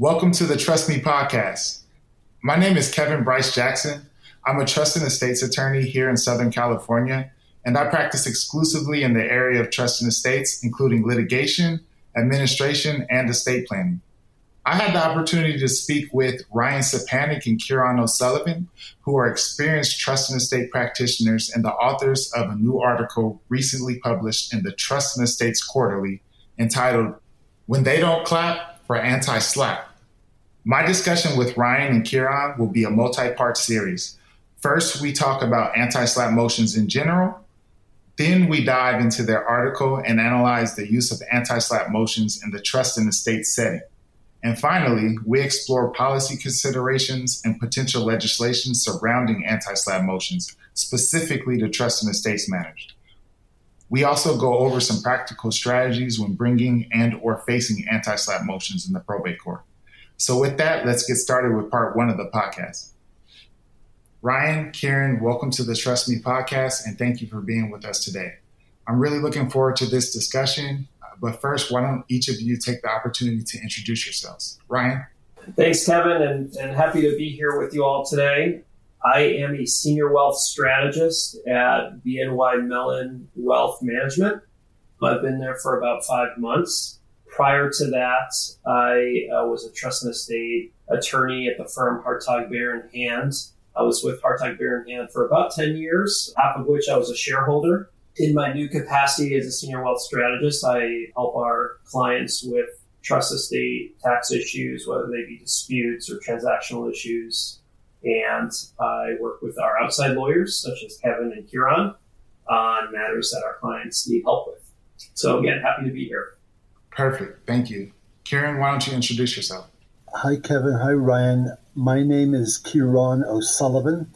Welcome to the Trust Me podcast. My name is Kevin Bryce Jackson. I'm a trust and estates attorney here in Southern California, and I practice exclusively in the area of trust and estates, including litigation, administration, and estate planning. I had the opportunity to speak with Ryan Sapanik and Kieran O'Sullivan, who are experienced trust and estate practitioners and the authors of a new article recently published in the Trust and Estates Quarterly entitled When They Don't Clap for Anti SLAPP my discussion with Ryan and Kieran will be a multi part series. First, we talk about anti SLAPP motions in general. Then we dive into their article and analyze the use of anti SLAPP motions in the trust and estate setting. And finally, we explore policy considerations and potential legislation surrounding anti SLAPP motions, specifically to trust and estates managed. We also go over some practical strategies when bringing and or facing anti SLAPP motions in the probate court. So, with that, let's get started with part one of the podcast. Ryan, Kieran, welcome to the Trust Me podcast, and thank you for being with us today. I'm really looking forward to this discussion. Uh, but first, why don't each of you take the opportunity to introduce yourselves? Ryan? Thanks, Kevin, and, and happy to be here with you all today. I am a senior wealth strategist at BNY Mellon Wealth Management. I've been there for about five months. Prior to that, I uh, was a trust and estate attorney at the firm Hartog Baer and Hand. I was with Hartog Baer and Hand for about 10 years, half of which I was a shareholder. In my new capacity as a senior wealth strategist, I help our clients with trust and estate tax issues, whether they be disputes or transactional issues. And I work with our outside lawyers, such as Kevin and Kieran, on matters that our clients need help with. So, again, happy to be here. Perfect. Thank you. Kieran, why don't you introduce yourself? Hi, Kevin. Hi, Ryan. My name is Kieran O'Sullivan.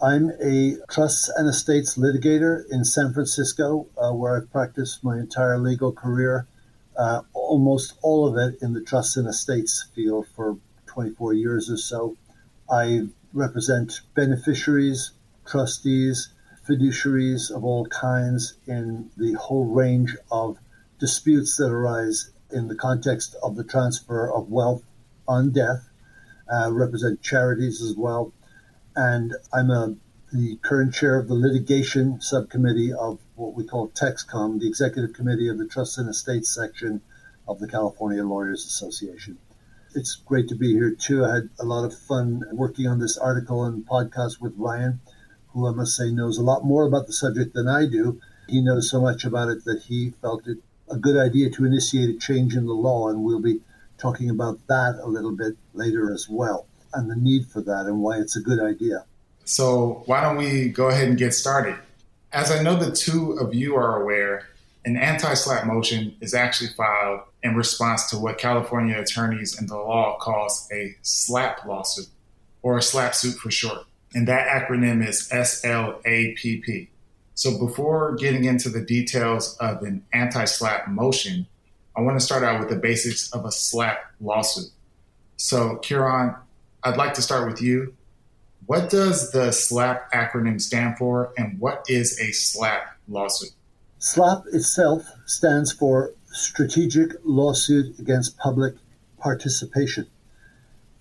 I'm a trusts and estates litigator in San Francisco, uh, where I've practiced my entire legal career, uh, almost all of it in the trusts and estates field for 24 years or so. I represent beneficiaries, trustees, fiduciaries of all kinds in the whole range of disputes that arise in the context of the transfer of wealth on death, uh, represent charities as well. And I'm a, the current chair of the litigation subcommittee of what we call TexCom, the executive committee of the Trust and Estates section of the California Lawyers Association. It's great to be here too. I had a lot of fun working on this article and podcast with Ryan, who I must say knows a lot more about the subject than I do. He knows so much about it that he felt it a good idea to initiate a change in the law, and we'll be talking about that a little bit later as well, and the need for that and why it's a good idea. So, why don't we go ahead and get started? As I know the two of you are aware, an anti SLAPP motion is actually filed in response to what California attorneys and the law calls a SLAPP lawsuit, or a SLAPP suit for short. And that acronym is SLAPP. So before getting into the details of an anti-SLAPP motion, I want to start out with the basics of a SLAPP lawsuit. So Kieran, I'd like to start with you. What does the SLAPP acronym stand for and what is a SLAPP lawsuit? SLAPP itself stands for Strategic Lawsuit Against Public Participation.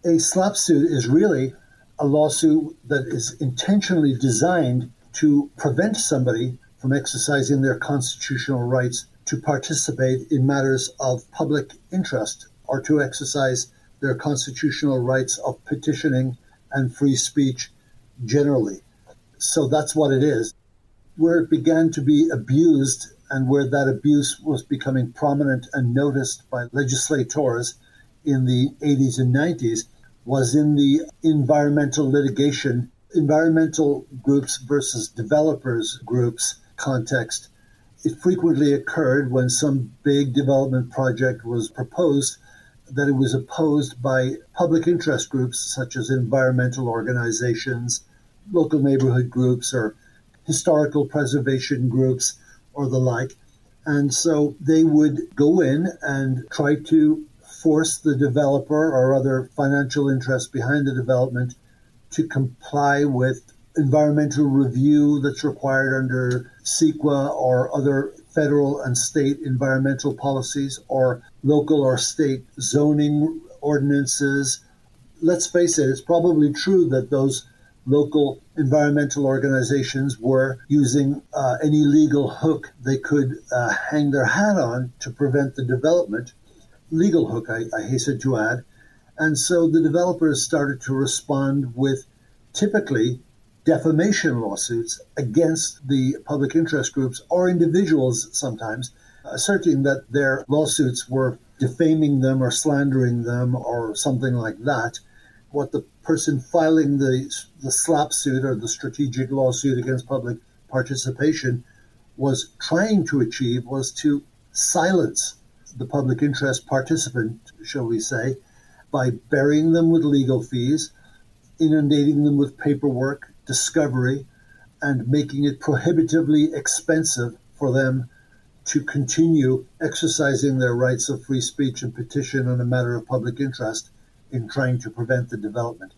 A SLAPP suit is really a lawsuit that is intentionally designed to prevent somebody from exercising their constitutional rights to participate in matters of public interest or to exercise their constitutional rights of petitioning and free speech generally. So that's what it is. Where it began to be abused and where that abuse was becoming prominent and noticed by legislators in the 80s and 90s was in the environmental litigation environmental groups versus developers groups context, it frequently occurred when some big development project was proposed that it was opposed by public interest groups such as environmental organizations, local neighborhood groups, or historical preservation groups, or the like. And so they would go in and try to force the developer or other financial interests behind the development to comply with environmental review that's required under CEQA or other federal and state environmental policies or local or state zoning ordinances. Let's face it, it's probably true that those local environmental organizations were using uh, any legal hook they could uh, hang their hat on to prevent the development. Legal hook, I, I hasten to add. And so the developers started to respond with typically defamation lawsuits against the public interest groups or individuals sometimes, asserting that their lawsuits were defaming them or slandering them or something like that. What the person filing the, the SLAPP suit or the strategic lawsuit against public participation was trying to achieve was to silence the public interest participant, shall we say, by burying them with legal fees, inundating them with paperwork, discovery, and making it prohibitively expensive for them to continue exercising their rights of free speech and petition on a matter of public interest in trying to prevent the development.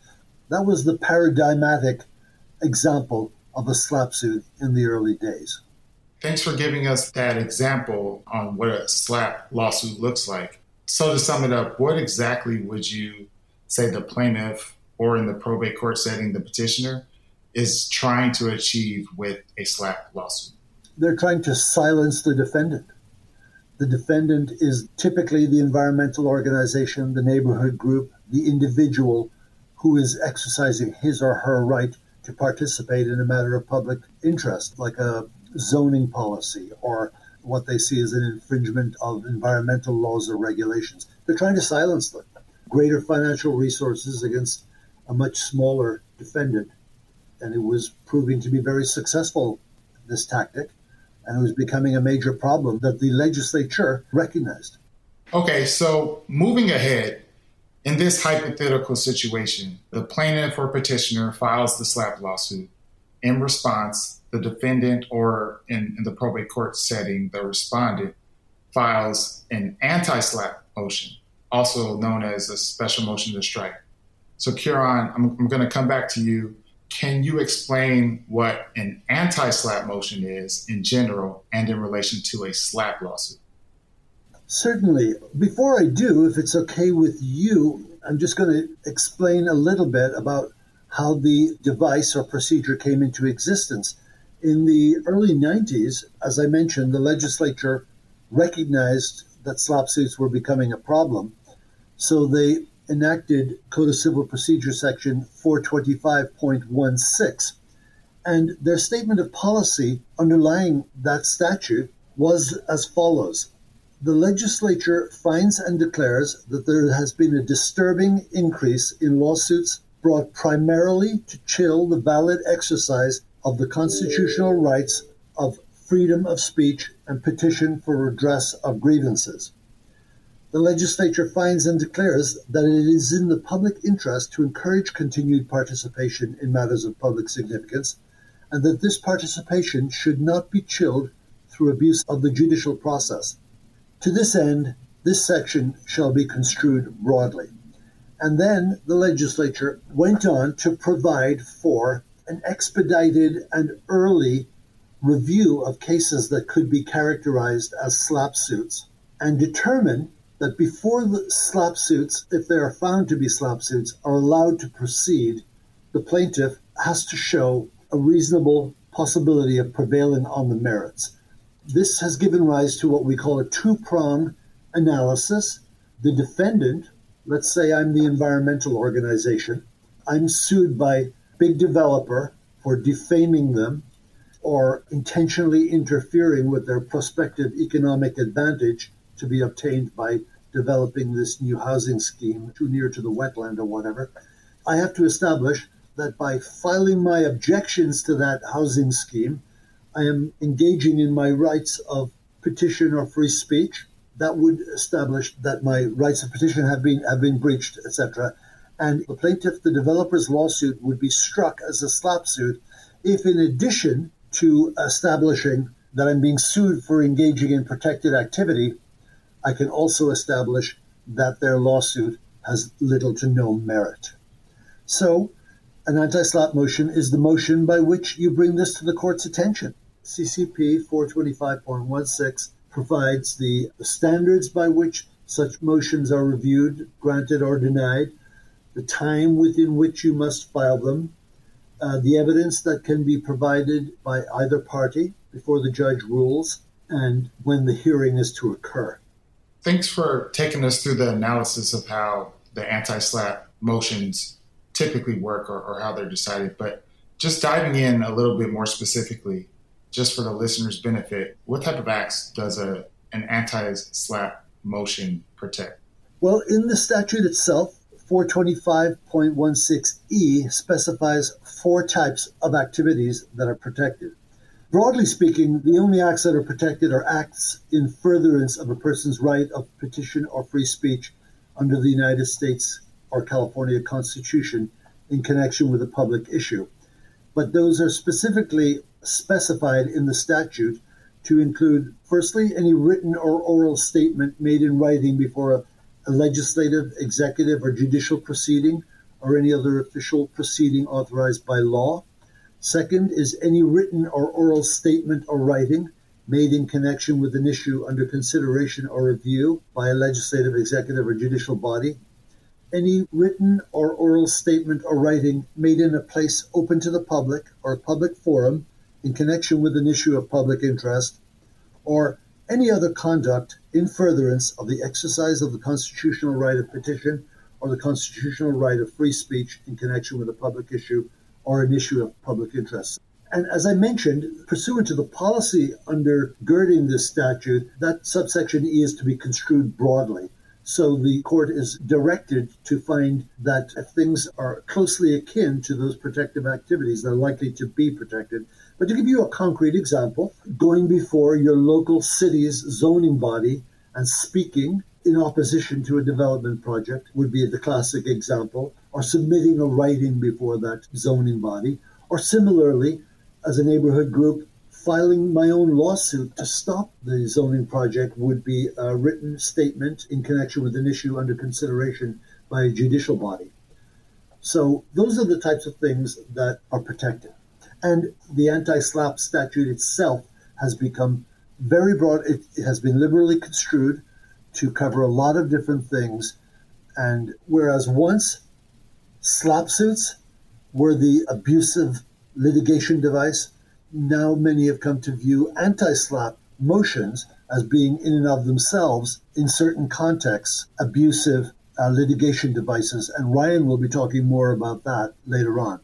That was the paradigmatic example of a slap suit in the early days. Thanks for giving us that example on what a slap lawsuit looks like. So, to sum it up, what exactly would you say the plaintiff, or in the probate court setting, the petitioner, is trying to achieve with a slap lawsuit? They're trying to silence the defendant. The defendant is typically the environmental organization, the neighborhood group, the individual who is exercising his or her right to participate in a matter of public interest, like a zoning policy or what they see as an infringement of environmental laws or regulations. They're trying to silence them. Greater financial resources against a much smaller defendant. And it was proving to be very successful, this tactic. And it was becoming a major problem that the legislature recognized. Okay, so moving ahead, in this hypothetical situation, the plaintiff or petitioner files the SLAPP lawsuit. In response, the defendant, or in, in the probate court setting, the respondent, files an anti SLAPP motion, also known as a special motion to strike. So, Kieran, I'm, I'm going to come back to you. Can you explain what an anti SLAPP motion is in general and in relation to a SLAPP lawsuit? Certainly. Before I do, if it's okay with you, I'm just going to explain a little bit about how the device or procedure came into existence. In the early 90s, as I mentioned, the legislature recognized that slap suits were becoming a problem. So they enacted Code of Civil Procedure Section 425.16. And their statement of policy underlying that statute was as follows the legislature finds and declares that there has been a disturbing increase in lawsuits brought primarily to chill the valid exercise of the constitutional rights of freedom of speech and petition for redress of grievances. The legislature finds and declares that it is in the public interest to encourage continued participation in matters of public significance, and that this participation should not be chilled through abuse of the judicial process. To this end, this section shall be construed broadly. And then the legislature went on to provide for an expedited and early review of cases that could be characterized as slap suits and determine that before the slap suits, if they are found to be slap suits, are allowed to proceed, the plaintiff has to show a reasonable possibility of prevailing on the merits. This has given rise to what we call a two prong analysis. The defendant, let's say I'm the environmental organization, I'm sued by big developer for defaming them or intentionally interfering with their prospective economic advantage to be obtained by developing this new housing scheme too near to the wetland or whatever. I have to establish that by filing my objections to that housing scheme, I am engaging in my rights of petition or free speech, that would establish that my rights of petition have been have been breached, etc. And the plaintiff, the developer's lawsuit would be struck as a slap suit if, in addition to establishing that I'm being sued for engaging in protected activity, I can also establish that their lawsuit has little to no merit. So an anti-slap motion is the motion by which you bring this to the court's attention. CCP 425.16 provides the standards by which such motions are reviewed, granted, or denied, the time within which you must file them, uh, the evidence that can be provided by either party before the judge rules, and when the hearing is to occur. Thanks for taking us through the analysis of how the anti SLAPP motions typically work or, or how they're decided. But just diving in a little bit more specifically, just for the listener's benefit, what type of acts does a an anti-slap motion protect? Well, in the statute itself, 425.16e specifies four types of activities that are protected. Broadly speaking, the only acts that are protected are acts in furtherance of a person's right of petition or free speech under the United States or California Constitution in connection with a public issue. But those are specifically specified in the statute to include, firstly, any written or oral statement made in writing before a, a legislative, executive, or judicial proceeding or any other official proceeding authorized by law. Second is any written or oral statement or writing made in connection with an issue under consideration or review by a legislative, executive, or judicial body. Any written or oral statement or writing made in a place open to the public or public forum in connection with an issue of public interest, or any other conduct in furtherance of the exercise of the constitutional right of petition or the constitutional right of free speech in connection with a public issue or an issue of public interest. And as I mentioned, pursuant to the policy undergirding this statute, that subsection E is to be construed broadly. So the court is directed to find that things are closely akin to those protective activities, they're likely to be protected. But to give you a concrete example, going before your local city's zoning body and speaking in opposition to a development project would be the classic example, or submitting a writing before that zoning body, or similarly, as a neighborhood group, filing my own lawsuit to stop the zoning project would be a written statement in connection with an issue under consideration by a judicial body. So those are the types of things that are protected. And the anti slap statute itself has become very broad. It, it has been liberally construed to cover a lot of different things. And whereas once SLAPP suits were the abusive litigation device, now many have come to view anti SLAPP motions as being, in and of themselves, in certain contexts, abusive uh, litigation devices. And Ryan will be talking more about that later on.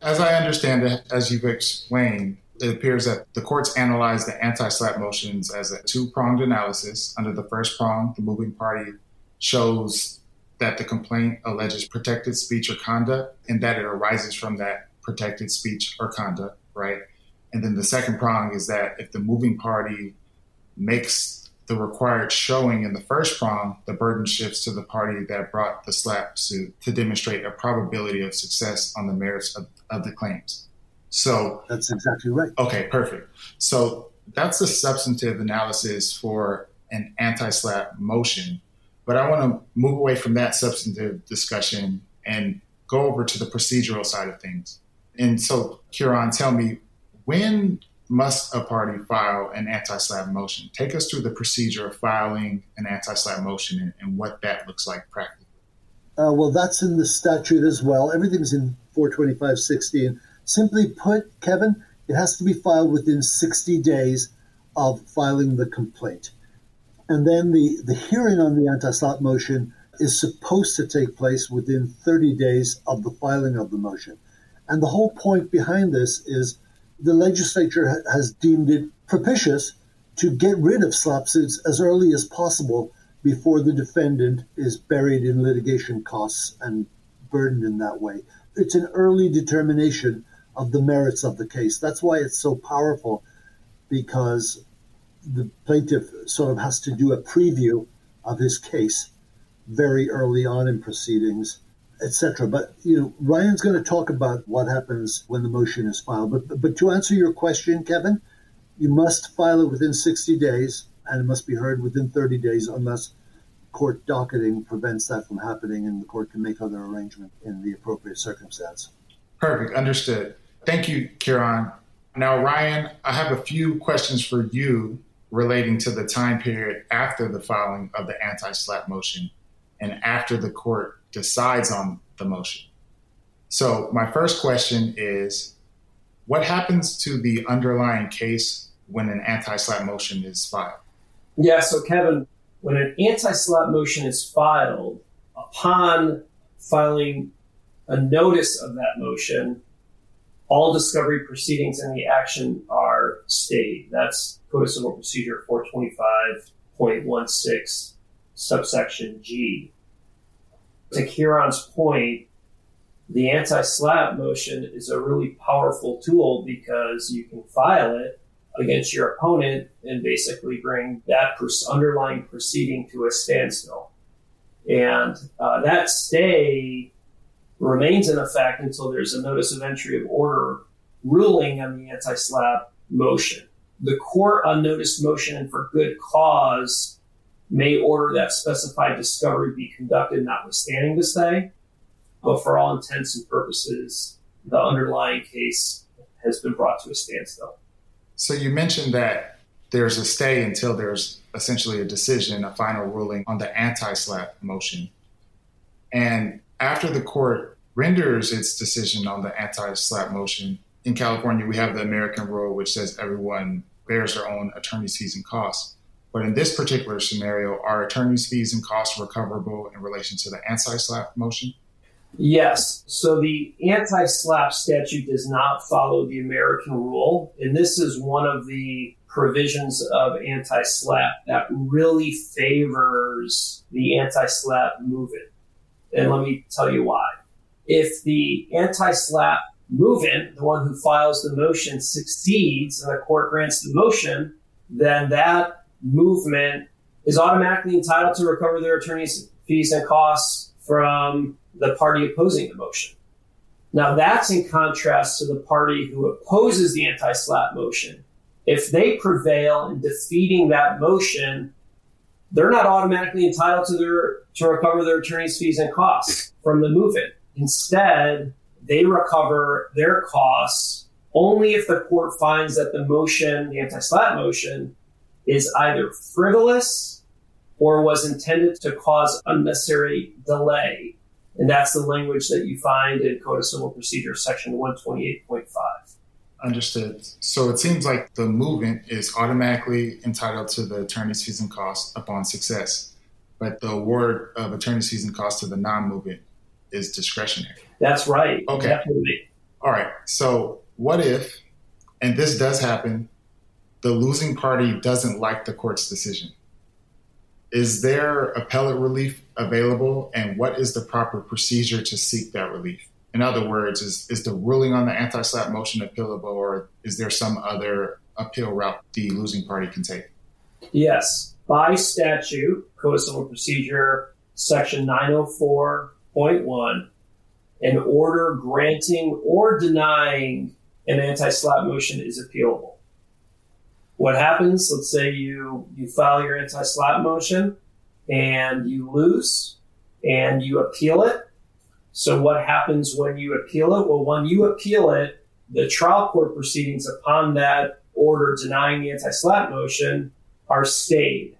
As I understand it, as you've explained, it appears that the courts analyze the anti SLAPP motions as a two pronged analysis. Under the first prong, the moving party shows that the complaint alleges protected speech or conduct and that it arises from that protected speech or conduct, right? And then the second prong is that if the moving party makes the required showing in the first prong, the burden shifts to the party that brought the SLAPP suit to demonstrate a probability of success on the merits of, of the claims. So that's exactly right. Okay, perfect. So that's a substantive analysis for an anti SLAPP motion. But I want to move away from that substantive discussion and go over to the procedural side of things. And so, Kieran, tell me, when must a party file an anti-SLAPP motion? Take us through the procedure of filing an anti-SLAPP motion and, and what that looks like practically. Uh, well, that's in the statute as well. Everything's in 425.16. Simply put, Kevin, it has to be filed within 60 days of filing the complaint. And then the, the hearing on the anti-SLAPP motion is supposed to take place within 30 days of the filing of the motion. And the whole point behind this is the legislature has deemed it propitious to get rid of SLAPP suits as early as possible before the defendant is buried in litigation costs and burdened in that way. It's an early determination of the merits of the case. That's why it's so powerful because the plaintiff sort of has to do a preview of his case very early on in proceedings etc. But you know, Ryan's going to talk about what happens when the motion is filed. But but to answer your question, Kevin, you must file it within 60 days, and it must be heard within 30 days, unless court docketing prevents that from happening, and the court can make other arrangement in the appropriate circumstance. Perfect, understood. Thank you, Kieran. Now, Ryan, I have a few questions for you relating to the time period after the filing of the anti-slap motion and after the court decides on the motion. So, my first question is what happens to the underlying case when an anti SLAPP motion is filed? Yeah, so Kevin, when an anti SLAPP motion is filed, upon filing a notice of that motion, all discovery proceedings in the action are stayed. That's Code of Civil Procedure 425.16, subsection G. To Kieran's point, the anti SLAPP motion is a really powerful tool because you can file it against your opponent and basically bring that underlying proceeding to a standstill. And uh, that stay remains in effect until there's a notice of entry of order ruling on the anti SLAPP motion. The court on notice motion for good cause may order that specified discovery be conducted notwithstanding the stay, but for all intents and purposes, the underlying case has been brought to a standstill. So you mentioned that there's a stay until there's essentially a decision, a final ruling on the anti SLAPP motion. And after the court renders its decision on the anti SLAPP motion, in California, we have the American rule, which says everyone bears their own attorney's fees and costs. But in this particular scenario, are attorney's fees and costs recoverable in relation to the anti slap motion? Yes. So the anti slap statute does not follow the American rule. And this is one of the provisions of anti slap that really favors the anti slap movant. And let me tell you why. If the anti slap movant, the one who files the motion, succeeds and the court grants the motion, then that movant is automatically entitled to recover their attorney's fees and costs from the party opposing the motion. Now, that's in contrast to the party who opposes the anti SLAPP motion. If they prevail in defeating that motion, they're not automatically entitled to their to recover their attorney's fees and costs from the movant. Instead, they recover their costs only if the court finds that the motion, the anti SLAPP motion, is either frivolous or was intended to cause unnecessary delay and that's the language that you find in Code of Civil Procedure, section 128.5. Understood. So it seems like the movant is automatically entitled to the attorney's fees and costs upon success, but the award of attorney's fees and costs to the non movant is discretionary. That's right. Okay. Definitely. All right. So what if, and this does happen, the losing party doesn't like the court's decision? Is there appellate relief available, and what is the proper procedure to seek that relief? In other words, is, is the ruling on the anti slap motion appealable, or is there some other appeal route the losing party can take? Yes. By statute, Code of Civil Procedure, Section 904.1, an order granting or denying an anti slap motion is appealable what happens? Let's say you you file your anti SLAPP motion and you lose and you appeal it. So what happens when you appeal it? Well, when you appeal it, the trial court proceedings upon that order denying the anti SLAPP motion are stayed.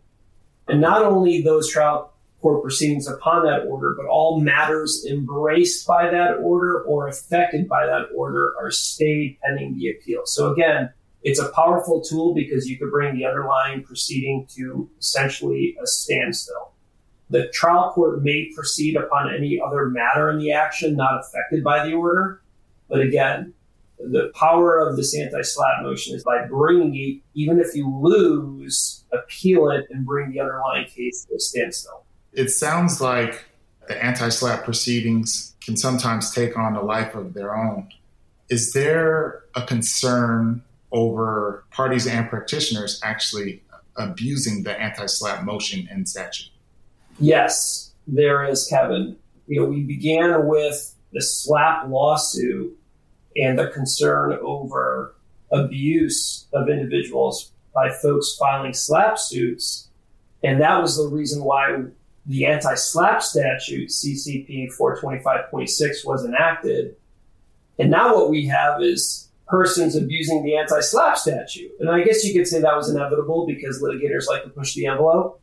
And not only those trial court proceedings upon that order, but all matters embraced by that order or affected by that order are stayed pending the appeal. So again, it's a powerful tool because you could bring the underlying proceeding to essentially a standstill. The trial court may proceed upon any other matter in the action not affected by the order. But again, the power of this anti SLAPP motion is by bringing it, even if you lose, appeal it and bring the underlying case to a standstill. It sounds like the anti SLAPP proceedings can sometimes take on a life of their own. Is there a concern over parties and practitioners actually abusing the anti-slap motion and statute? Yes, there is, Kevin. You know, we began with the slap lawsuit and the concern over abuse of individuals by folks filing SLAPP suits. And that was the reason why the anti slap statute, CCP 425.6, was enacted. And now what we have is persons abusing the anti slap statute. And I guess you could say that was inevitable because litigators like to push the envelope.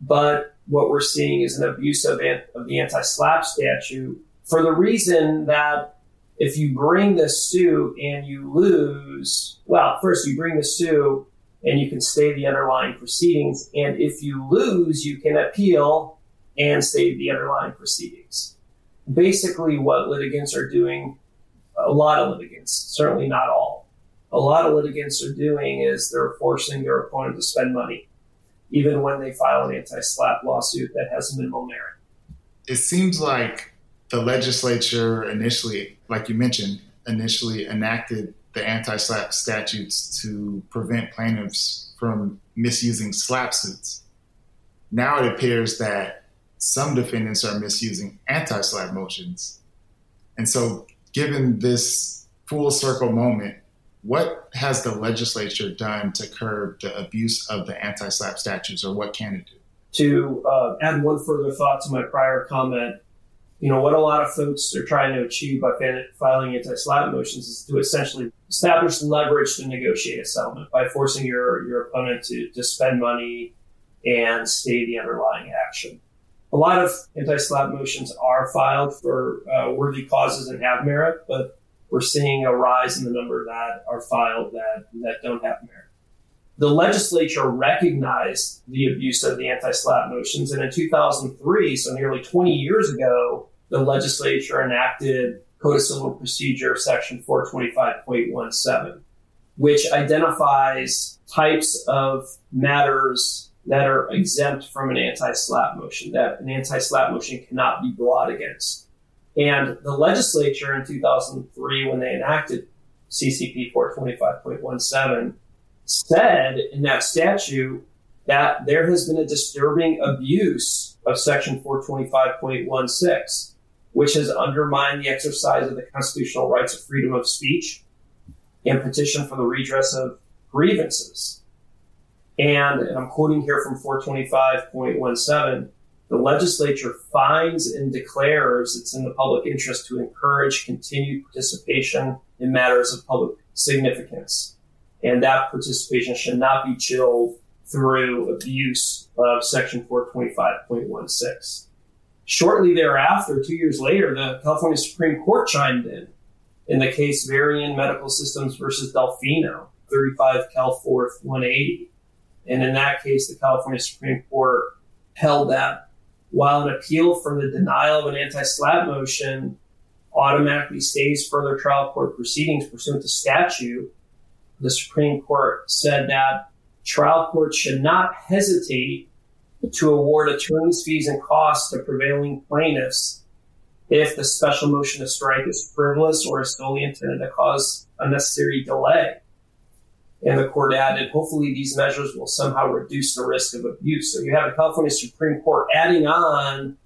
But what we're seeing is an abuse of, of the anti slap statute for the reason that if you bring the suit and you lose, well, first you bring the suit and you can stay the underlying proceedings. And if you lose, you can appeal and stay the underlying proceedings. Basically, what litigants are doing, a lot of litigants, certainly not all, a lot of litigants are doing is they're forcing their opponent to spend money, even when they file an anti slap lawsuit that has minimal merit. It seems like the legislature initially, like you mentioned, initially enacted the anti slap statutes to prevent plaintiffs from misusing SLAPP suits. Now it appears that some defendants are misusing anti slap motions. And so, given this full circle moment, what has the legislature done to curb the abuse of the anti SLAPP statutes, or what can it do? To uh, add one further thought to my prior comment, you know, what a lot of folks are trying to achieve by filing anti SLAPP motions is to essentially establish leverage to negotiate a settlement by forcing your, your opponent to, to spend money and stay the underlying action. A lot of anti-SLAPP motions are filed for uh, worthy causes and have merit, but we're seeing a rise in the number that are filed that, that don't have merit. The legislature recognized the abuse of the anti-SLAPP motions, and in 2003, so nearly 20 years ago, the legislature enacted Code of Civil Procedure Section 425.17, which identifies types of matters that are exempt from an anti-SLAPP motion, that an anti-SLAPP motion cannot be brought against. And the legislature in 2003, when they enacted CCP 425.17, said in that statute that there has been a disturbing abuse of Section 425.16 which has undermined the exercise of the constitutional rights of freedom of speech and petition for the redress of grievances. And, and I'm quoting here from 425.17 the legislature finds and declares it's in the public interest to encourage continued participation in matters of public significance. And that participation should not be chilled through abuse of Section 425.16. Shortly thereafter, two years later, the California Supreme Court chimed in in the case Varian Medical Systems versus Delfino, 35 Cal 4th 180. And in that case, the California Supreme Court held that while an appeal from the denial of an anti SLAPP motion automatically stays further trial court proceedings pursuant to statute, the Supreme Court said that trial courts should not hesitate to award attorneys' fees and costs to prevailing plaintiffs if the special motion to strike is frivolous or is solely intended to cause unnecessary delay. And the court added, hopefully these measures will somehow reduce the risk of abuse. So you have the California Supreme Court adding on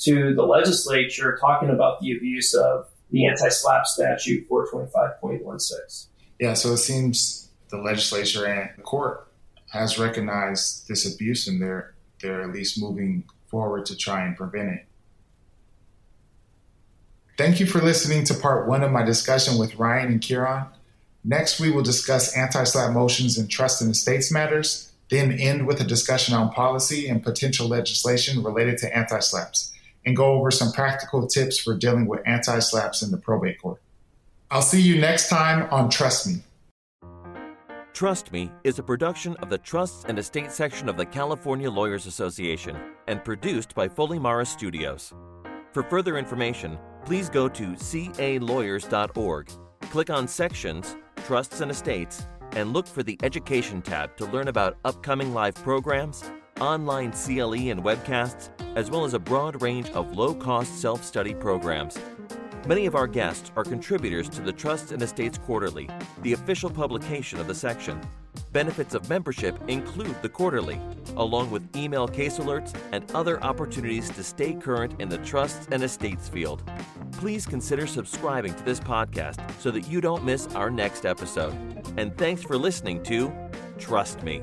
to the legislature talking about the abuse of the anti slap statute 425.16. Yeah, so it seems the legislature and the court has recognized this abuse in their they're at least moving forward to try and prevent it. Thank you for listening to part one of my discussion with Ryan and Kieran. Next, we will discuss anti SLAPP motions and trust in estates matters, then end with a discussion on policy and potential legislation related to anti SLAPPs, and go over some practical tips for dealing with anti SLAPPs in the probate court. I'll see you next time on Trust Me. Trust Me is a production of the Trusts and Estate section of the California Lawyers Association and produced by Foley Marra Studios. For further information, please go to calawyers.org, click on Sections, Trusts and Estates, and look for the Education tab to learn about upcoming live programs, online CLE and webcasts, as well as a broad range of low cost self study programs. Many of our guests are contributors to the Trusts and Estates Quarterly, the official publication of the section. Benefits of membership include the quarterly, along with email case alerts and other opportunities to stay current in the trusts and estates field. Please consider subscribing to this podcast so that you don't miss our next episode. And thanks for listening to Trust Me.